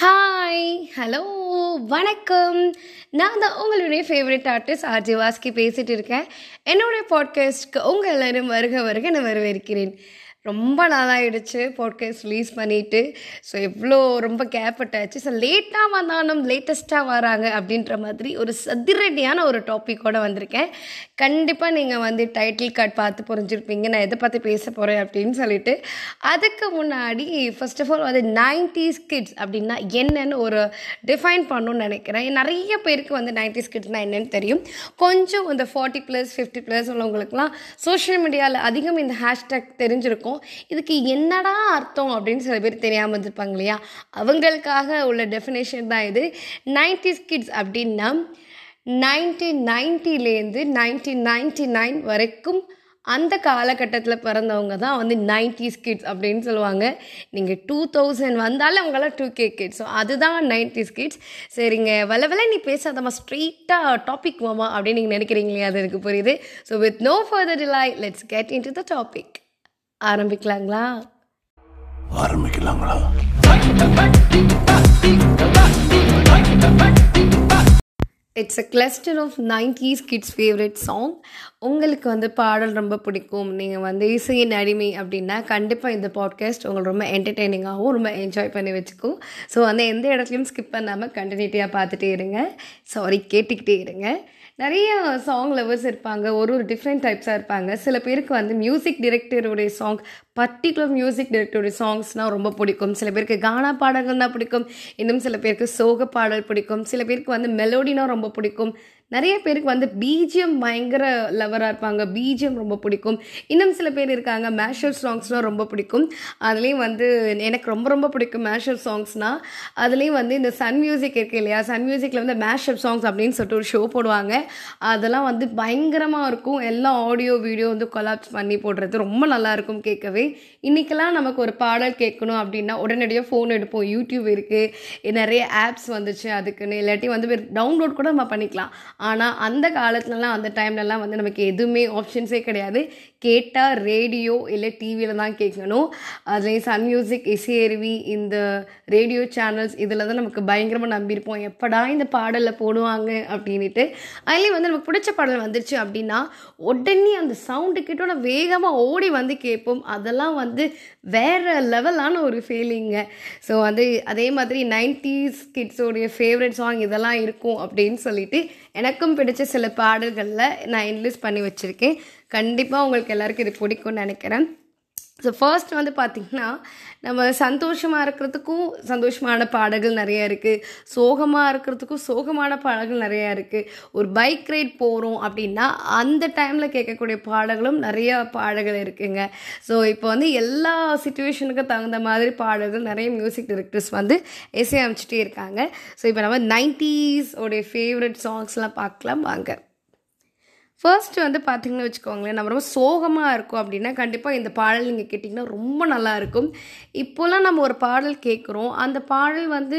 Hi hello வணக்கம். நான் தான் உங்களுடைய ஃபேவரட் ஆர்டிஸ்ட் ஆர்ஜி வாஸ்கி பேசிகிட்டு இருக்கேன். என்னுடைய பாட்காஸ்ட்க்கு உங்கள் எல்லோரும் வருக வருக நான் வரவேற்கிறேன். ரொம்ப நாளாகிடுச்சு பாட்காஸ்ட் ரிலீஸ் பண்ணிவிட்டு ஸோ எவ்வளோ ரொம்ப கேப்பட்டாச்சு. ஸோ லேட்டாக வந்தாலும் லேட்டஸ்ட்டாக வராங்க அப்படின்ற மாதிரி ஒரு சதிரடியான ஒரு டாப்பிக்கோடு வந்திருக்கேன். கண்டிப்பாக நீங்கள் வந்து டைட்டில் கார்டு பார்த்து புரிஞ்சிருப்பீங்க. நான் எதை பற்றி பேச போகிறேன் அப்படின்னு சொல்லிட்டு. அதுக்கு முன்னாடி ஃபர்ஸ்ட் ஆஃப் ஆல் வந்து நைன்டிஸ் கிட்ஸ் அப்படின்னா என்னன்னு ஒரு டிஃபைன் பண்ணணும்னு நினைக்கிறேன். நிறைய பேருக்கு வந்து நைன்டிஸ் கிட்ஸ்னால் என்னன்னு தெரியும். கொஞ்சம் இந்த ஃபார்ட்டி ப்ளஸ் ஃபிஃப்டி ப்ளஸ் உள்ளவங்களுக்குலாம் சோஷியல் மீடியாவில் அதிகம் இந்த ஹேஷ்டேக் தெரிஞ்சிருக்கும். இதுக்கு என்னடா அர்த்தம் அப்படின்னு சில பேர் தெரியாமல் இருந்திருப்பாங்க இல்லையா? அவங்களுக்காக உள்ள டெஃபினேஷன் தான் இது. நைன்டிஸ் கிட்ஸ் அப்படின்னா நைன்டீன் நைன்ட்டிலேருந்து நைன்டீன் நைன்டி நைன் வரைக்கும் அந்த காலகட்டத்தில் பிறந்தவங்க தான் வந்து நைன்டிஸ் கிட்ஸ் அப்படின்னு சொல்லுவாங்க. நீங்கள் டூ தௌசண்ட் வந்தாலும் அவங்களாம் டூ கே கிட்ஸ் ஸோ அதுதான் நைன்டிஸ் கிட்ஸ் சரிங்க. வள வள நீ பேசாதம்மா ஸ்ட்ரெயிட்டாக டாபிக் மாமா அப்படின்னு நீங்கள் நினைக்கிறீங்களே அது எனக்கு புரியுது. So with no further delay let's get into the topic ஆரம்பிக்கலாங்களா? ஆரம்பிக்கலாங்களா? It's a cluster of nineties kids favourite song உங்களுக்கு வந்து பாடல் ரொம்ப பிடிக்கும். நீங்கள் வந்து இசையின் அடிமை அப்படின்னா கண்டிப்பாக இந்த பாட்காஸ்ட் உங்களுக்கு ரொம்ப என்டர்டெய்னிங்காகவும் ரொம்ப என்ஜாய் பண்ணி வச்சுக்கும். ஸோ வந்து எந்த இடத்துலையும் ஸ்கிப் பண்ணாமல் கண்டினியூட்டியாக பார்த்துட்டே இருங்க. சாரி கேட்டுக்கிட்டே இருங்க. நிறைய சாங் லவர்ஸ் இருப்பாங்க ஒரு ஒரு டிஃப்ரெண்ட் டைப்ஸாக இருப்பாங்க. சில பேருக்கு வந்து மியூசிக் டிரெக்டருடைய சாங் பர்டிகுலர் மியூசிக் டிரெக்டருடைய சாங்ஸ்னால் ரொம்ப பிடிக்கும். சில பேருக்கு கானா பாடல்கள்னால் பிடிக்கும். இன்னும் சில பேருக்கு சோக பாடல் பிடிக்கும். சில பேருக்கு வந்து மெலோடினா ரொம்ப பிடிக்கும். நிறைய பேருக்கு வந்து பிஜிஎம் பயங்கர லவராக இருப்பாங்க. பிஜிஎம் ரொம்ப பிடிக்கும். இன்னும் சில பேர் இருக்காங்க. மேஷர் சாங்ஸ்லாம் ரொம்ப பிடிக்கும். அதுலேயும் வந்து எனக்கு ரொம்ப ரொம்ப பிடிக்கும் மேஷர் சாங்ஸ்னால் அதுலேயும் வந்து இந்த சன் மியூசிக் இருக்குது இல்லையா? சன் மியூசிக்கில் வந்து மேஷப் சாங்ஸ் அப்படின்னு சொல்லிட்டு ஒரு ஷோ போடுவாங்க. அதெல்லாம் வந்து பயங்கரமாக இருக்கும். எல்லா ஆடியோ வீடியோ வந்து கொலாப்ஸ் பண்ணி போடுறது ரொம்ப நல்லா இருக்கும் கேட்கவே. இன்றைக்கெல்லாம் நமக்கு ஒரு பாடல் கேட்கணும் அப்படின்னா உடனடியாக ஃபோன் எடுப்போம். யூடியூப் இருக்குது நிறைய ஆப்ஸ் வந்துச்சு. அதுக்குன்னு இல்லாட்டி வந்து டவுன்லோட் கூட நம்ம பண்ணிக்கலாம். ஆனால் அந்த காலத்துலலாம் அந்த டைம்லலாம் வந்து நமக்கு எதுவுமே ஆப்ஷன்ஸே கிடையாது. கேட்டால் ரேடியோ இல்லை டிவியில் தான் கேட்கணும். அதுலேயும் சன் மியூசிக் இசையருவி இந்த ரேடியோ சேனல்ஸ் இதில் தான் நமக்கு பயங்கரமாக நம்பியிருப்போம். எப்படா இந்த பாடலில் போடுவாங்க அப்படின்ட்டு அதுலேயும் வந்து நமக்கு பிடிச்ச பாடல் வந்துருச்சு அப்படின்னா உடனே அந்த சவுண்டு கிட்டோட வேகமாக ஓடி வந்து கேட்போம். அதெல்லாம் வந்து வேறு லெவலான ஒரு ஃபீலிங்க ஸோ வந்து அதே மாதிரி நைன்டிஸ் கிட்ஸோடைய ஃபேவரட் சாங் இதெல்லாம் இருக்கும் அப்படின்னு சொல்லிட்டு எனக்கும் பிடிச்ச சில பாடல்களில் நான் இன்லீஸ் பண்ணி வச்சுருக்கேன். கண்டிப்பாக உங்களுக்கு எல்லாருக்கும் இது பிடிக்கும்னு நினைக்கிறேன். ஸோ ஃபர்ஸ்ட் வந்து பார்த்திங்கன்னா நம்ம சந்தோஷமாக இருக்கிறதுக்கும் சந்தோஷமான பாடல்கள் நிறையா இருக்குது சோகமாக இருக்கிறதுக்கும் சோகமான பாடல்கள் நிறையா இருக்குது ஒரு பைக் ரைட் போகிறோம் அப்படின்னா அந்த டைமில் கேட்கக்கூடிய பாடல்களும் நிறையா பாடல்கள் இருக்குங்க. ஸோ இப்போ வந்து எல்லா சுச்சுவேஷனுக்கும் தகுந்த மாதிரி பாடல்கள் நிறைய மியூசிக் டிரெக்டர்ஸ் வந்து இசையமைச்சிட்டே இருக்காங்க. ஸோ இப்போ நம்ம நைன்டீஸ் ஃபேவரட் சாங்ஸ்லாம் பார்க்கலாம். வாங்க. ஃபர்ஸ்ட் வந்து பார்த்திங்கன்னு வச்சுக்கோங்களேன் நம்ம ரொம்ப சோகமாக இருக்கும் அப்படின்னா கண்டிப்பாக இந்த பாடல் நீங்கள் கேட்டிங்கன்னா ரொம்ப நல்லா இருக்கும். நம்ம ஒரு பாடல் கேட்குறோம் அந்த பாடல் வந்து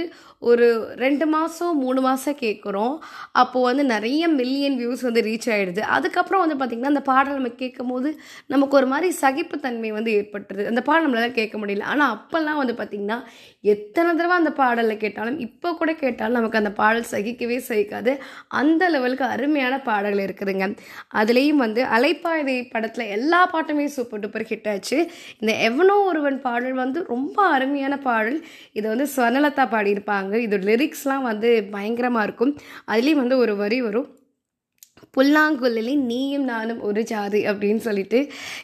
ஒரு ரெண்டு மாதம் மூணு மாதம் கேட்குறோம் அப்போது வந்து நிறைய மில்லியன் வியூஸ் வந்து ரீச் ஆகிடுது அதுக்கப்புறம் வந்து பார்த்திங்கன்னா அந்த பாடல் நம்ம கேட்கும் போது நமக்கு ஒரு மாதிரி சகிப்புத்தன்மை வந்து ஏற்பட்டுருது. அந்த பாடல் நம்மளால் கேட்க முடியல. ஆனால் அப்போல்லாம் வந்து பார்த்திங்கன்னா எத்தனை தடவை அந்த பாடலில் கேட்டாலும் இப்போ கூட கேட்டாலும் நமக்கு அந்த பாடல் சகிக்கவே சகிக்காது. அந்த லெவலுக்கு அருமையான பாடல் இருக்குதுங்க. அதுலேயும் வந்து அலைப்பாய்தை படத்தில் எல்லா பாட்டுமே சூப்பர் டூப்பர் ஹிட் ஆச்சு. இந்த எவனோ ஒருவன் பாடல் வந்து ரொம்ப அருமையான பாடல். இதை வந்து ஸ்வர்ணலதா பாடியிருப்பாங்க. இதோட லிரிக்ஸ்லாம் வந்து பயங்கரமாக இருக்கும். அதுலேயும் வந்து ஒரு வரி வரும். புல்லாங்குழலி நீயும் நானும் ஒரு ஜாதி அப்படின்னு சொல்லிட்டு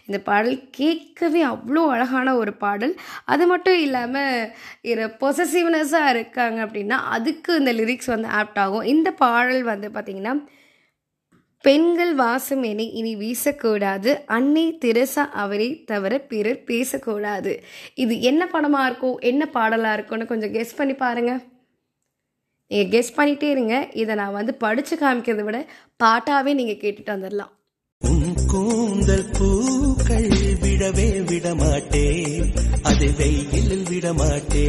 இந்த பாடல் கேட்கவே அவ்வளோ அழகான ஒரு பாடல். அது மட்டும் இல்லாமல் இரு பொசசிவ்னஸாக இருக்காங்க அப்படின்னா அதுக்கு இந்த லிரிக்ஸ் வந்து ஆப்ட் ஆகும். இந்த பாடல் வந்து பார்த்திங்கன்னா பெண்கள் வாசம் என இனி வீசக்கூடாது. அன்னை திரசா அவரை தவிர பிறர் பேசக்கூடாது. இது என்ன படமாக இருக்கும் என்ன பாடலாக இருக்கும்னு கொஞ்சம் கெஸ் பண்ணி பாருங்கள் நீங்கள் கெஸ் பண்ணிகிட்டே இருங்க. இதை நான் வந்து படித்து காமிக்கிறத விட பாட்டாகவே நீங்கள் கேட்டுட்டு வந்துடலாம் கூந்தல் பூக்கள் விடவே விடமாட்டே. அது வெயிலில் விடமாட்டே.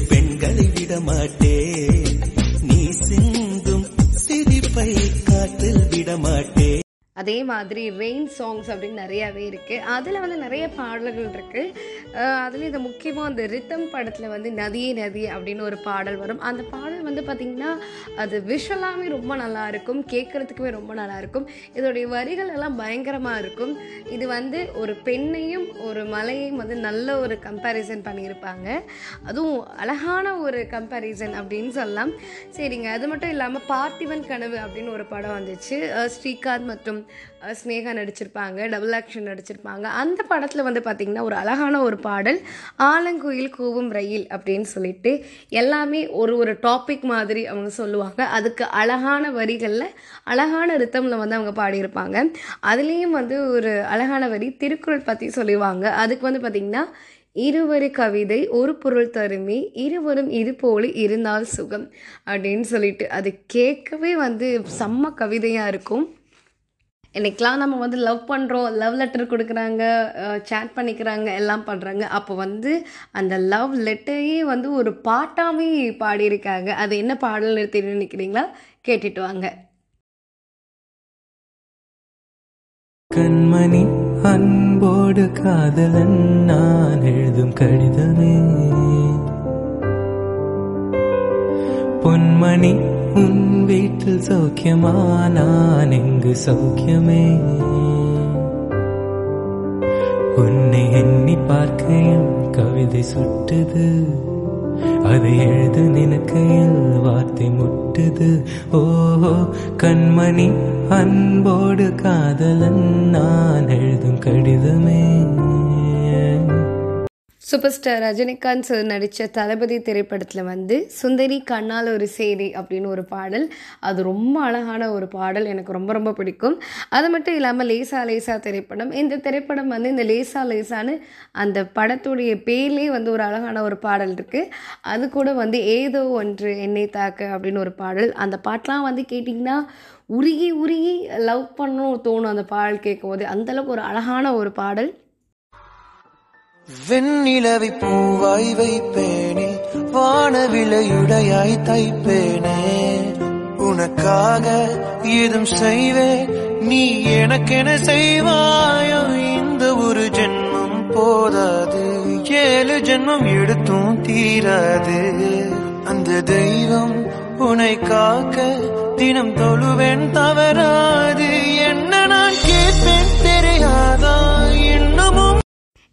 பெண்களை விட மாட்டேன். அதே மாதிரி ரெயின் சாங்ஸ் அப்படின்னு நிறையாவே இருக்குது அதில் வந்து நிறைய பாடல்கள் இருக்குது அதில் இது முக்கியமாக அந்த ரித்தம் படத்தில் வந்து நதியே நதி அப்படின்னு ஒரு பாடல் வரும். அந்த பாடல் வந்து பார்த்திங்கன்னா அது விஷுவலாகவே ரொம்ப நல்லா இருக்கும். கேட்குறதுக்குமே ரொம்ப நல்லாயிருக்கும் இதோடைய வரிகள் எல்லாம் பயங்கரமாக இருக்கும். இது வந்து ஒரு பெண்ணையும் ஒரு மலையையும் வந்து நல்ல ஒரு கம்பேரிசன் பண்ணியிருப்பாங்க. அதுவும் அழகான ஒரு கம்பேரிசன் அப்படின்னு சொல்லலாம். சரிங்க. அது மட்டும் இல்லாமல் பார்த்திபன் கனவு அப்படின்னு ஒரு படம் வந்துச்சு. ஸ்ரீகாந்த் மற்றும் ஸ்னேகா நடிச்சிருப்பாங்க டபுள் ஆக்ஷன் நடிச்சிருப்பாங்க. அந்த படத்தில் வந்து பார்த்திங்கன்னா ஒரு அழகான ஒரு பாடல் ஆலங்குயில் கூவும் ரயில் அப்படின்னு சொல்லிட்டு எல்லாமே ஒரு ஒரு டாபிக் மாதிரி அவங்க சொல்லுவாங்க. அதுக்கு அழகான வரிகளில் அழகான ரித்தமில் வந்து அவங்க பாடியிருப்பாங்க. அதுலேயும் வந்து ஒரு அழகான வரி திருக்குறள் பற்றி சொல்லுவாங்க அதுக்கு வந்து பார்த்திங்கன்னா இருவரு கவிதை ஒரு பொருள் தருமே இருவரும் இது போல இருந்தால் சுகம் அப்படின்னு சொல்லிட்டு அது கேட்கவே வந்து செம்ம கவிதையாக இருக்கும். இன்னைக்கெலாம் நம்ம வந்து லவ் பண்ணுறோம் லவ் லெட்டர் கொடுக்குறாங்க சேட் பண்ணிக்கிறாங்க எல்லாம் பண்ணுறாங்க அப்போ வந்து அந்த லவ் லெட்டரையே வந்து ஒரு பாட்டாகவே பாடியிருக்காங்க. அது என்ன பாடல் நிறுத்தி நினைக்கிறீங்களா? கேட்டுட்டு வாங்க. கண்மணி அன்போடு காதலன் நான் எழுதும் கடிதமே. பொன்மணி உன் வீட்டில் சௌக்கியமா நான் எங்கு சௌக்கியமே. உன்னை எண்ணி பார்க்கையில் கவிதை சுட்டுது. அதை எழுத நினைக்கையில் வார்த்தை முட்டுது. ஓஹோ கண்மணி அன்போடு காதலன் நான் எழுதும் கடிதமே. சூப்பர் ஸ்டார் ரஜினிகாந்த் சார் நடித்த தளபதி திரைப்படத்தில் வந்து சுந்தரி கண்ணால் ஒரு சேரி அப்படின்னு ஒரு பாடல். அது ரொம்ப அழகான ஒரு பாடல். எனக்கு ரொம்ப ரொம்ப பிடிக்கும். அது மட்டும் இல்லாமல் லேசா லேசா திரைப்படம். இந்த திரைப்படம் வந்து இந்த லேசா லேசான்னு அந்த படத்துடைய பேர்லேயே வந்து ஒரு அழகான ஒரு பாடல் இருக்குது அது கூட வந்து ஏதோ ஒன்று என்னை தாக்க அப்படின்னு ஒரு பாடல். அந்த பாட்டெலாம் வந்து கேட்டிங்கன்னா உருகி உருகி லவ் பண்ணணும் தோணும். அந்த பாடல் கேட்கும்போது அந்தளவுக்கு ஒரு அழகான ஒரு பாடல். வெண்ணிலவை பூவாய் வைப்பேனே வானவிலையுடையாய் தைப்பேனே. உனக்காக ஏதும் செய்வேன் நீ எனக்கென செய்வாயோ? இந்த ஒரு ஜென்மம் போதாது ஏழு ஜென்மம் எடுத்தும் தீராது. அந்த தெய்வம் உனை காக்க தினம் தொழுவேன் தவறாது. என்ன நான் கேட்பேன் தெரியாதா?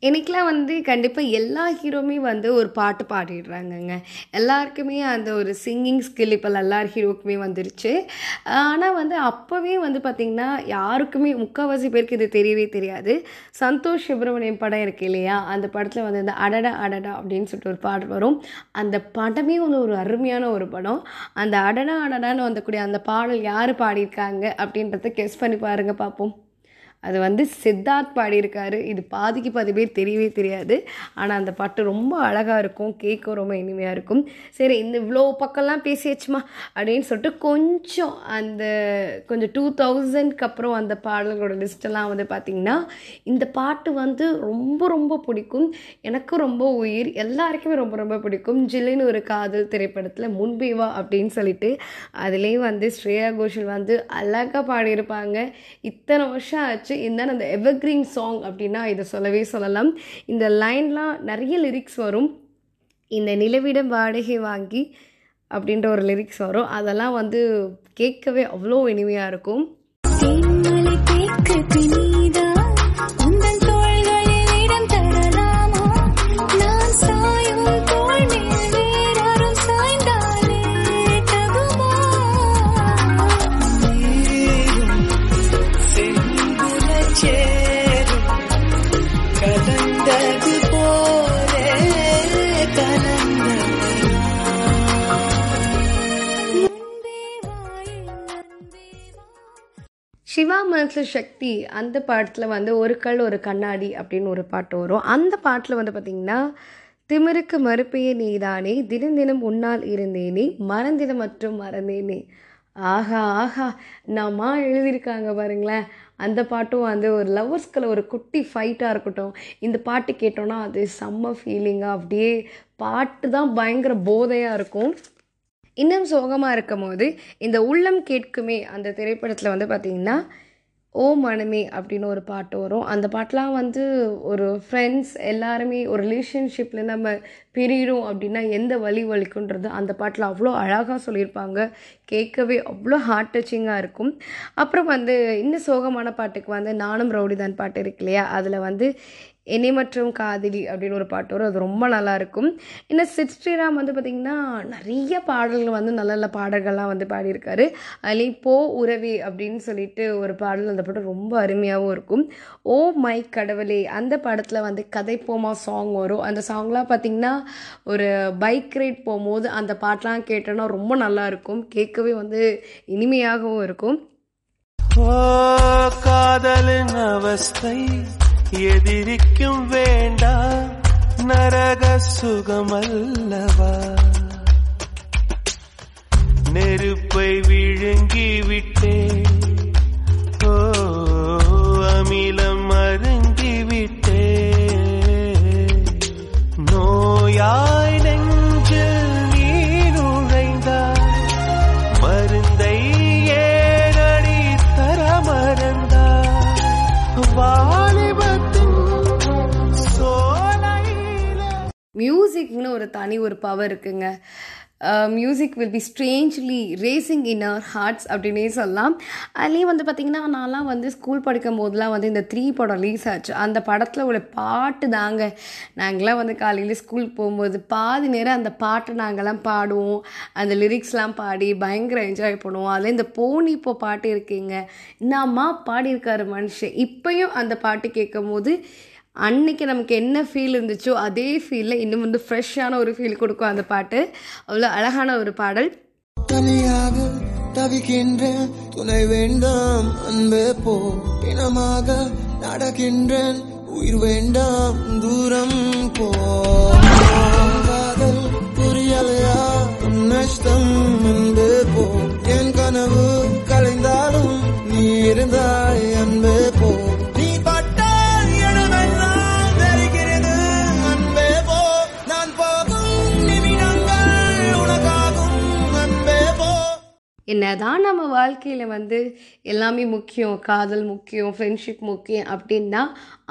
இன்றைக்கெலாம் வந்து கண்டிப்பாக எல்லா ஹீரோவுமே வந்து ஒரு பாட்டு பாடிடுறாங்கங்க. எல்லாருக்குமே அந்த ஒரு சிங்கிங் ஸ்கில் இப்போ எல்லார் ஹீரோக்குமே வந்துருச்சு. ஆனால் வந்து அப்போவே வந்து பார்த்திங்கன்னா யாருக்குமே முக்கால்வாசி பேருக்கு இது தெரியவே தெரியாது. சந்தோஷ் சுப்ரமணியம் படம் இருக்கு இல்லையா? அந்த படத்தில் வந்து இந்த அடடா அடடா அப்படின்னு சொல்லிட்டு ஒரு பாட்டு வரும். அந்த படமே வந்து ஒரு அருமையான ஒரு படம். அந்த அடடா அடடான்னு வந்தக்கூடிய அந்த பாடல் யார் பாடியிருக்காங்க அப்படின்றத கெஸ் பண்ணி பாருங்கள் பார்ப்போம் அது வந்து சித்தார்த் பாடியிருக்காரு. இது பாதிக்கு பாதி பேர் தெரியவே தெரியாது. ஆனால் அந்த பாட்டு ரொம்ப அழகாக இருக்கும். கேட்க ரொம்ப இனிமையாக இருக்கும். சரி இந்த இவ்வளோ பக்கம்லாம் பேசியாச்சுமா? அப்படின்னு சொல்லிட்டு கொஞ்சம் அந்த கொஞ்சம் டூ தௌசண்ட்க்கு அப்புறம் அந்த பாடல்களோட லிஸ்ட்டெல்லாம் வந்து பார்த்திங்கன்னா இந்த பாட்டு வந்து ரொம்ப ரொம்ப பிடிக்கும். எனக்கும் ரொம்ப உயிர். எல்லாருக்குமே ரொம்ப ரொம்ப பிடிக்கும். ஜில்லுன்னு ஒரு காதல் திரைப்படத்தில் முன்பேவா அப்படின்னு சொல்லிட்டு அதுலேயும் வந்து ஸ்ரேயா கோஷல் வந்து அழகாக பாடியிருப்பாங்க. இத்தனை வருஷம் ஆச்சு. இருந்தாலும் அந்த எவர்கிரீன் சாங் அப்படின்னா இதை சொல்லவே சொல்லலாம். இந்த லைன்லாம் நிறைய லிரிக்ஸ் வரும். இந்த நிலவிடம் வாடகை வாங்கி அப்படின்ற ஒரு லிரிக்ஸ் வரும். அதெல்லாம் வந்து கேட்கவே அவ்வளோ இனிமையாக இருக்கும். சிவா மனசு சக்தி அந்த பாட்டில் வந்து ஒரு கல் ஒரு கண்ணாடி அப்படின்னு ஒரு பாட்டு வரும். அந்த பாட்டில் வந்து பார்த்திங்கன்னா திமிருக்கு மறுப்பைய நீதானே தினம் தினம் உன்னால் இருந்தேனே மறந்திட மற்றும் மறந்தேனே. ஆஹா ஆஹா நம்மா எழுதியிருக்காங்க பாருங்களேன். அந்த பாட்டும் வந்து ஒரு லவ்வர்ஸ்குள்ள ஒரு குட்டி ஃபைட்டாக இருக்கட்டும். இந்த பாட்டு கேட்டோன்னா அது செம்ம ஃபீலிங்காக அப்படியே பாட்டு தான் பயங்கர போதையாக இருக்கும். இன்னும் சோகமாக இருக்கும் போது இந்த உள்ளம் கேட்குமே அந்த திரைப்படத்தில் வந்து பார்த்திங்கன்னா ஓ மனமே அப்படின்னு ஒரு பாட்டு வரும். அந்த பாட்டெலாம் வந்து ஒரு ஃப்ரெண்ட்ஸ் எல்லாருமே ஒரு ரிலேஷன்ஷிப்பில் நம்ம பிரியிடும் அப்படின்னா எந்த வலி வலிக்குன்றது அந்த பாட்டில் அவ்வளோ அழகாக சொல்லியிருப்பாங்க. கேட்கவே அவ்வளோ ஹார்ட் டச்சிங்காக இருக்கும். அப்புறம் வந்து இன்னும் சோகமான பாட்டுக்கு வந்து நானும் ரவுடிதான் பாட்டு இருக்கு இல்லையா? அதில் வந்து என்னை மற்றும் காதலி அப்படின்னு ஒரு பாட்டு வரும். அது ரொம்ப நல்லா இருக்கும். இன்னும் சித் ஸ்ரீராம் வந்து பார்த்திங்கன்னா நிறைய பாடல்கள் வந்து நல்ல நல்ல பாடல்கள்லாம் வந்து பாடியிருக்காரு. அதுலேயும் போ உறவி அப்படின்னு சொல்லிட்டு ஒரு பாடல் அந்த பாட்டு ரொம்ப அருமையாகவும் இருக்கும். ஓ மை கடவுளே அந்த படத்தில் வந்து கதைப்போமா சாங் வரும். அந்த சாங்லாம் பார்த்திங்கன்னா ஒரு பைக் ரைட் போகும்போது அந்த பாட்டெலாம் கேட்டோன்னா ரொம்ப நல்லா இருக்கும் கேட்கவே வந்து இனிமையாகவும் இருக்கும். காதலின் அவஸ்தை எதிரிக்கும் வேண்டாம் நரக சுகமல்லவா? நெருப்பை விழுங்கி விட்டேன் ஓ அமிலம் அருங்கி நோயாய் நெஞ்சில் நீ நுழைந்தாய். மருந்தை ஏனடி தர மறந்தாய். வாலிபத்தின் மியூசிக்னு ஒரு தனி ஒரு பவர் இருக்குங்க. Music will be strangely racing in our hearts அப்படின்னே சொல்லலாம். அதுலேயும் வந்து பார்த்திங்கன்னா நான்லாம் வந்து ஸ்கூல் படிக்கும் போதெலாம் வந்து இந்த த்ரீ படம் ரிலீஸ் ஆச்சு. அந்த படத்தில் ஒரு பாட்டு தாங்க. நாங்களாம் வந்து காலையில் ஸ்கூல் போகும்போது பாதி நேரம் அந்த பாட்டை நாங்கள்லாம் பாடுவோம். அந்த லிரிக்ஸ்லாம் பாடி பயங்கர என்ஜாய் பண்ணுவோம். அதில் இந்த போனி இப்போ பாட்டு இருக்கீங்க. என்னம்மா பாடியிருக்காரு மனுஷன் இப்போயும் அந்த பாட்டு கேட்கும் போது அன்னைக்கு நமக்கு என்ன ஃபீல் இருந்துச்சோ அதே ஃபீலில் இன்னும் வந்து ஃப்ரெஷ்ஷான ஒரு ஃபீல் கொடுக்கும் அந்த பாட்டு. அவ்வளோ அழகான ஒரு பாடல். தனியாக தவிக்கின்றேன் துணை வேண்டாம் அன்பே போ. பிணமாக நடக்கின்றேன் உயிர் வேண்டாம் தூரம் போதல் புரியலையா? நஷ்டம் அன்பே போ. என் கனவு என்னதான் நம்ம வாழ்க்கையில் வந்து எல்லாமே முக்கியம் காதல் முக்கியம் ஃப்ரெண்ட்ஷிப் முக்கியம் அப்படின்னா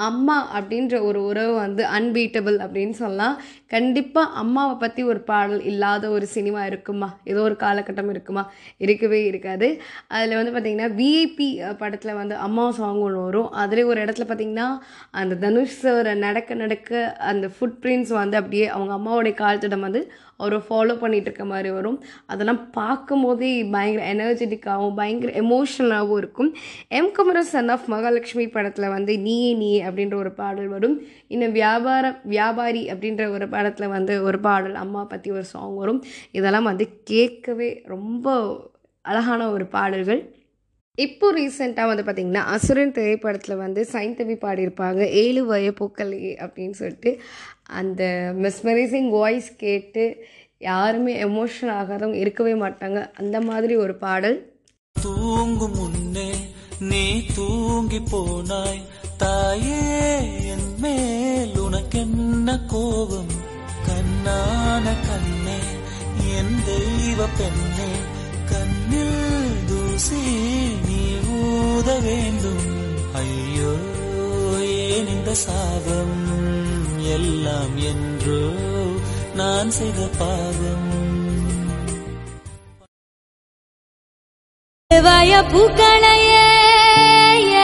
அம்மா அப்படின்ற ஒரு உறவு வந்து அன்பீட்டபிள் அப்படின்னு சொல்லலாம். கண்டிப்பாக அம்மாவை பற்றி ஒரு பாடல் இல்லாத ஒரு சினிமா இருக்குமா? ஏதோ ஒரு காலகட்டம் இருக்குமா? இருக்கவே இருக்காது. அதில் வந்து பார்த்திங்கன்னா விஐபி படத்தில் வந்து அம்மா சாங் ஒன்று வரும். அதில் ஒரு இடத்துல பார்த்திங்கன்னா அந்த தனுஷ் சார் நடக்க நடக்க அந்த ஃபுட் பிரிண்ட்ஸ் வந்து அப்படியே அவங்க அம்மாவோடைய காலத்திடம் வந்து அவரை ஃபாலோ பண்ணிகிட்டு இருக்க மாதிரி வரும். அதெல்லாம் பார்க்கும்போதே பயங்கர எனர்ஜெட்டிக்காகவும் பயங்கர எமோஷனலாகவும் இருக்கும். M Kumaran son of Mahalakshmi படத்தில் வந்து நீயே நீயே அப்படின்ற ஒரு பாடல் வரும். இன்னும் வியாபார வியாபாரி அப்படின்ற ஒரு படத்தில் வந்து ஒரு பாடல் அம்மா பற்றி ஒரு சாங் வரும். இதெல்லாம் வந்து கேட்கவே ரொம்ப அழகான ஒரு பாடல்கள். இப்போ ரீசெண்டாக வந்து பார்த்திங்கன்னா அசுரன் திரைப்படத்தில் வந்து சைந்தவி பாடியிருப்பாங்க ஏழு வய பூக்களே அப்படின்னு சொல்லிட்டு. அந்த மிஸ்மரைசிங் வாய்ஸ் கேட்டு யாருமே எமோஷனல் ஆகாதவங்க இருக்கவே மாட்டாங்க. அந்த மாதிரி ஒரு பாடல். தூங்கும் முன்னே நீ தூங்கி போனாய். தாயே என் மேல் உனக்கென்ன கோபம்? கண்ணான கண்ணே என் தெய்வ பெண்ணே கண்ணில் நீ ஊத வேண்டும். ஐயோ ஏன் இந்த சாபம்? எல்லாம் என்றோ நான் செய்த பாவம். வய பூக்களையே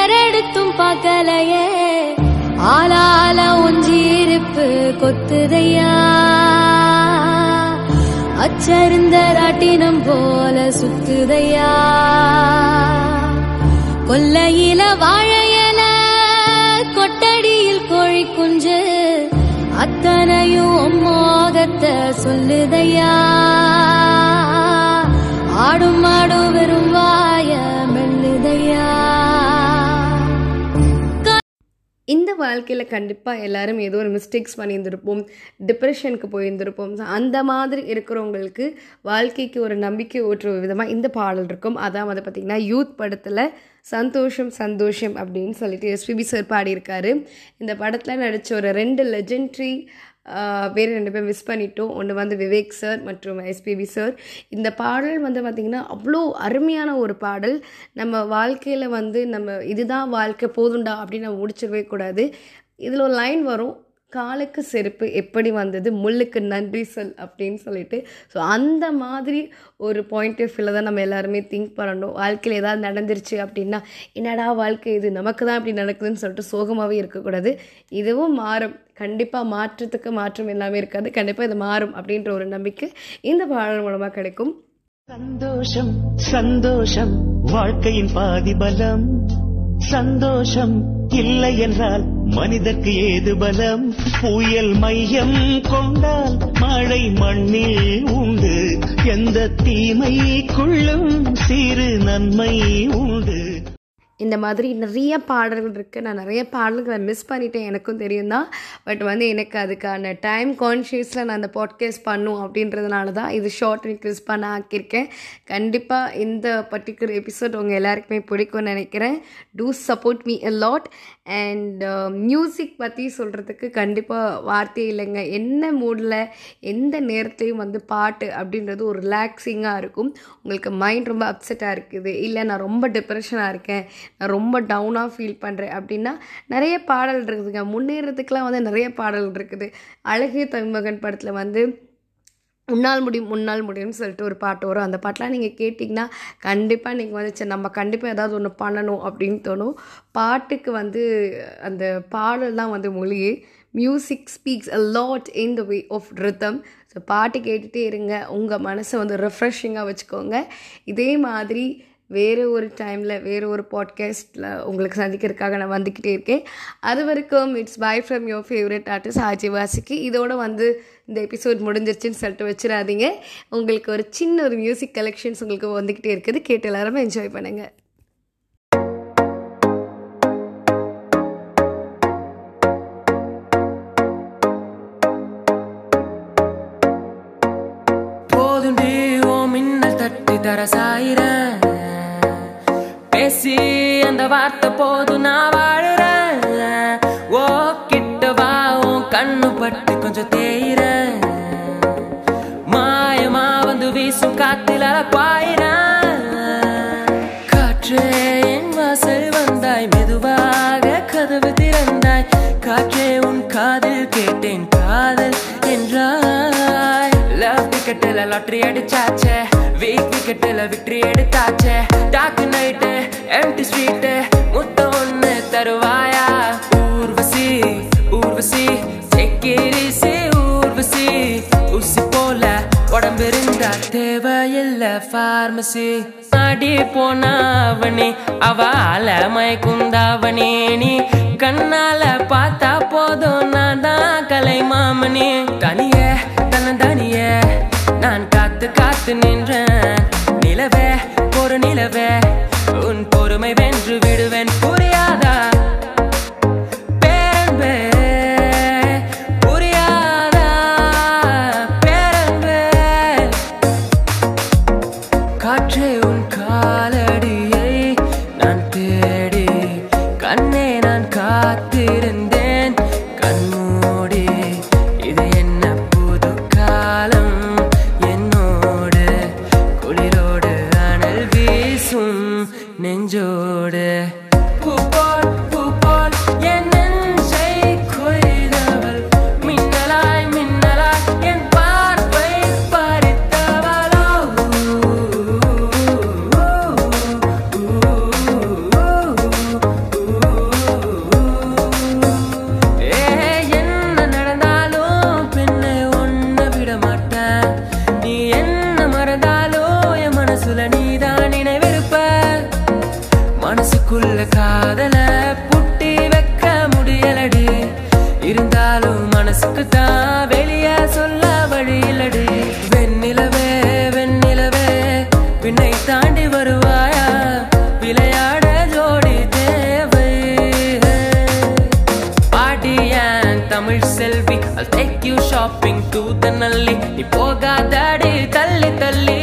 எரடுத்தும் பார்க்கலையே ஆளால ஒஞ்சிருப்பு கொத்துதையா. அச்சறிந்த ராட்டினம் போல சுத்துதையா? கொல்லையில வாழையல கொட்டடியில் கோழி குஞ்சு அத்தனையும் மோகத்தை சொல்லுதையா? வாழ்க்கையில் கண்டிப்பாக எல்லாரும் ஏதோ ஒரு மிஸ்டேக்ஸ் பண்ணியிருந்திருப்போம். டிப்ரெஷனுக்கு போயிருந்திருப்போம். அந்த மாதிரி இருக்கிறவங்களுக்கு வாழ்க்கைக்கு ஒரு நம்பிக்கை ஊற்றுற விதமாக இந்த பாடல் இருக்கும். அதான் வந்து பார்த்திங்கன்னா யூத் படத்தில் சந்தோஷம் சந்தோஷம் அப்படின்னு சொல்லிட்டு எஸ்பிபி சார் பாடியிருக்காரு. இந்த படத்தில் நடித்த ஒரு ரெண்டு லெஜெண்ட்ரி வேறு ரெண்டு பேர் மிஸ் பண்ணிட்டோம். ஒன்று வந்து விவேக் சார் மற்றும் எஸ்பிபி சார் இந்த பாடல் வந்து பார்த்திங்கன்னா அவ்வளோ அருமையான ஒரு பாடல். நம்ம வாழ்க்கையில் வந்து நம்ம இதுதான் வாழ்க்கை போதுண்டா அப்படின்னு நம்ம முடிச்சிடவே கூடாது. இதில் ஒரு லைன் வரும். காலுக்கு செருப்பு எப்படி வந்தது? முள்ளுக்கு நன்றி சொல் அப்படின்னு சொல்லிட்டு. ஸோ அந்த மாதிரி ஒரு பாயிண்ட் ஆஃப் வியூவில் தான் நம்ம எல்லாருமே திங்க் பண்ணணும். வாழ்க்கையில் ஏதாவது நடந்துருச்சு அப்படின்னா என்னடா வாழ்க்கை இது? நமக்கு தான் இப்படி நடக்குதுன்னு சொல்லிட்டு சோகமாகவே இருக்கக்கூடாது. இதுவும் மாறும். கண்டிப்பாக மாற்றத்துக்கு மாற்றம் எல்லாமே இருக்காது. கண்டிப்பாக இது மாறும் அப்படின்ற ஒரு நம்பிக்கை இந்த பாடல் மூலமாக கிடைக்கும். சந்தோஷம் சந்தோஷம். வாழ்க்கையின் பாதி பலம். சந்தோஷம் இல்லை என்றால் மனிதற்கு ஏது பலம்? புயல் மையம் கொண்டால் மழை மண்ணில் உண்டு. எந்த தீமைக்குள்ளும் சிறு நன்மை உண்டு. இந்த மாதிரி நிறைய பாடல்கள் இருக்குது நான் நிறைய பாடல்களை மிஸ் பண்ணிட்டேன். எனக்கும் தெரியும் தான். பட் வந்து எனக்கு அதுக்கான டைம் கான்ஷியஸில் நான் அந்த பாட்காஸ்ட் பண்ணும் அப்படின்றதுனால தான் இது ஷார்ட் அண்ட் கிறிஸ்பாக நான் ஆக்கியிருக்கேன். கண்டிப்பாக இந்த பர்டிகுலர் எபிசோட் உங்கள் எல்லாருக்குமே பிடிக்கும்னு நினைக்கிறேன். To support me a lot and music uh, பற்றி சொல்கிறதுக்கு கண்டிப்பாக வார்த்தையே இல்லைங்க. என்ன மூடில் எந்த நேரத்துலையும் வந்து பாட்டு அப்படின்றது ஒரு ரிலாக்ஸிங்காக இருக்கும். உங்களுக்கு மைண்ட் ரொம்ப அப்செட்டாக இருக்குது. இல்லை நான் ரொம்ப டிப்ரெஷனாக இருக்கேன். நான் ரொம்ப டவுனாக ஃபீல் பண்ணுறேன் அப்படின்னா நிறைய பாடல் இருக்குதுங்க. முன்னேறதுக்கெலாம் வந்து நிறைய பாடல் இருக்குது. அழகிய தமிழ்மகன் படத்தில் வந்து உன்னால் முடியும் முன்னால் முடியும்னு சொல்லிட்டு ஒரு பாட்டு வரும். அந்த பாட்டெலாம் நீங்கள் கேட்டிங்கன்னா கண்டிப்பாக நீங்கள் வந்து சரி நம்ம கண்டிப்பாக ஏதாவது ஒன்று பண்ணணும் அப்படின்னு தோணும். பாட்டுக்கு வந்து அந்த பாடல் தான் வந்து மொழியே music speaks a lot in the way of rhythm so பாட்டு கேட்டுகிட்டே இருங்க. உங்கள் மனசை வந்து ரெஃப்ரெஷிங்காக வச்சுக்கோங்க. இதே மாதிரி வேறு ஒரு டைமில் வேறு ஒரு பாட்காஸ்ட்டில் உங்களுக்கு சந்திக்கிறதுக்காக நான் வந்துக்கிட்டே இருக்கேன். அது வரைக்கும் it's bye from your favourite artist Aji வாசிக்கு இதோடு வந்து இந்த எபிசோட் முடிஞ்சிருச்சுன்னு சொல்லிட்டு வச்சிடாதீங்க. உங்களுக்கு ஒரு சின்ன ஒரு மியூசிக் கலெக்ஷன்ஸ் உங்களுக்கு வந்துக்கிட்டே இருக்குது. கேட்டு எல்லாருமே என்ஜாய் பண்ணுங்கள் தட்டி தர சாயிர பார்த்த போது நான் வாழுறேன். ஓ கிட்ட வா உன் கண்ணு பட்டு கொஞ்சம் தேயிற. மாயமா வந்து வீசும் காத்தில பாயிறேன் காற்றே என் வாசல் வந்தாய் மெதுவாக கதவு திறந்தாய். காற்றே உன் காதில் கேட்டேன் காதல் என்றாய். லவ் டிக்கெட்டில் லாட்ரி அடிச்சாச்சே. வீக் விக்கெட்டில் விக்டரி எடுத்தாச்சே. டாக்கு நைட்டு எம்டி ஸ்வீட்டு முத்த ஒன்று தருவாயா? ஊர்வசி ஊர்வசி செக்கிரிசி ஊர்வசி. உசி போல உடம்பு இருந்தா தேவையில்ல ஃபார்மசி அடி போனாவணி அவள மயக்குந்தாவணி நீ கண்ணால பார்த்தா போதும் நான் தான் கலை மாமணி தனியே தன்னந்தனியே நான் காத்து காத்து நின்றேன். நிலவே ಶಾಪಿಂಗ್ ತೂತನಲ್ಲಿ ನೀ ಪೋಗಾದಾಡಿ ತಲ್ಲಿ ತಲ್ಲಿ